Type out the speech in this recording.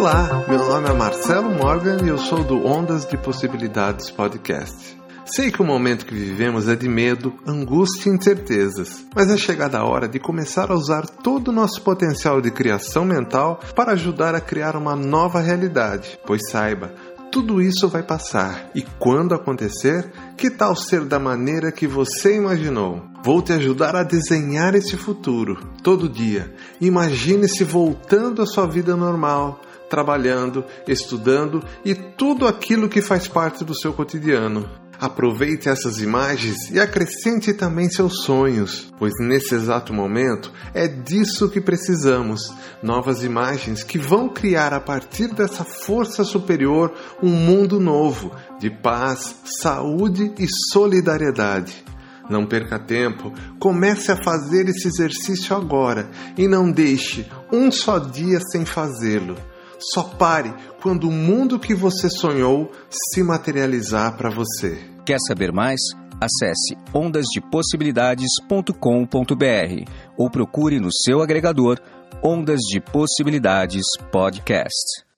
Olá, meu nome é Marcelo Morgan e eu sou do Ondas de Possibilidades Podcast. Sei que o momento que vivemos é de medo, angústia e incertezas, mas é chegada a hora de começar a usar todo o nosso potencial de criação mental para ajudar a criar uma nova realidade. Pois saiba, tudo isso vai passar e quando acontecer, que tal ser da maneira que você imaginou? Vou te ajudar a desenhar esse futuro todo dia. Imagine-se voltando à sua vida normal, trabalhando, estudando e tudo aquilo que faz parte do seu cotidiano. Aproveite essas imagens e acrescente também seus sonhos, pois nesse exato momento é disso que precisamos: novas imagens que vão criar a partir dessa força superior um mundo novo de paz, saúde e solidariedade. Não perca tempo, comece a fazer esse exercício agora e não deixe um só dia sem fazê-lo. Só pare quando o mundo que você sonhou se materializar para você. Quer saber mais? Acesse ondasdepossibilidades.com.br ou procure no seu agregador Ondas de Possibilidades Podcast.